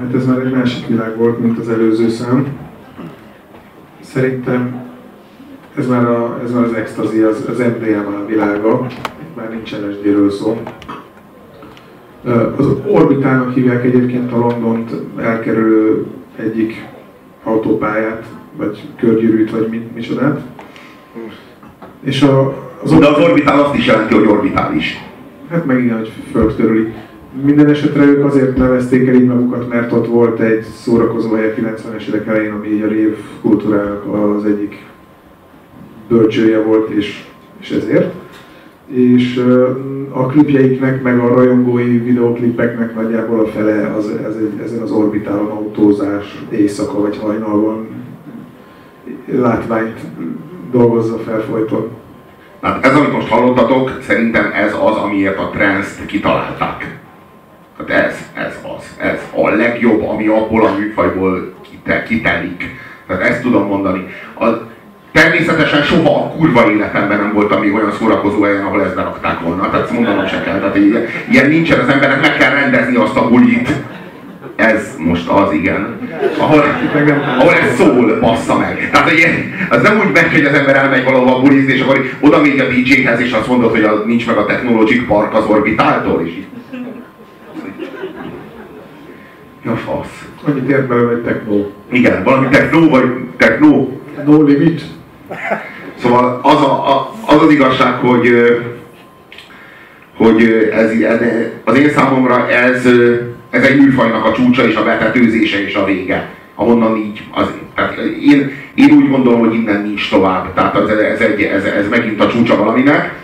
Hát ez már egy másik világ volt, mint az előző szám. Szerintem ez már, a, ez már az extazi, az, az MDMA világa, itt már nincs LSD-ről szó. Az orbitának hívják egyébként a Londont elkerülő egyik autópályát, vagy körgyűrűt, vagy mit, micsodát. És a, az De az orbitál azt is jelenti, hogy orbitális. Hát meg igen, hogy földkörüli. Minden esetre ők azért nevezték el így magukat, mert ott volt egy szórakozó hely a 90-es évek elején, ami így a rév kultúrának az egyik bölcsője volt, és, és ezért. És a klipjeiknek, meg a rajongói videoklipeknek nagyjából a fele az, ez egy, ezen az orbitálon autózás éjszaka vagy hajnalban látványt dolgozza fel folyton. Hát ez, amit most hallottatok, szerintem ez az, amiért a trance kitalálták. Hát ez, ez az, ez a legjobb, ami abból a műfajból kitelik. Tehát ezt tudom mondani. A, természetesen soha a kurva életemben nem voltam még olyan szórakozó helyen, ahol ezt berakták volna. Tehát ezt mondanom se kell. Tehát ilyen, ilyen nincsen, az embernek meg kell rendezni azt a bulit. Ez most az, igen. Ahol, ahol ez szól, bassza meg. Tehát az nem úgy megy, hogy az ember elmegy valahova bulizni, és akkor oda még a DJ-hez, és azt mondod, hogy a, nincs meg a Technologic Park az orbitáltól, és így Ja, fasz. Annyit ért belőle, hogy techno. Igen, valami techno vagy techno. No limit. Szóval az, a, a, az az igazság, hogy, hogy ez, ez, az én számomra ez, ez egy műfajnak a csúcsa és a betetőzése és a vége. Ahonnan így, az, tehát én, én úgy gondolom, hogy innen nincs tovább. Tehát ez, ez, egy, ez, ez megint a csúcsa valaminek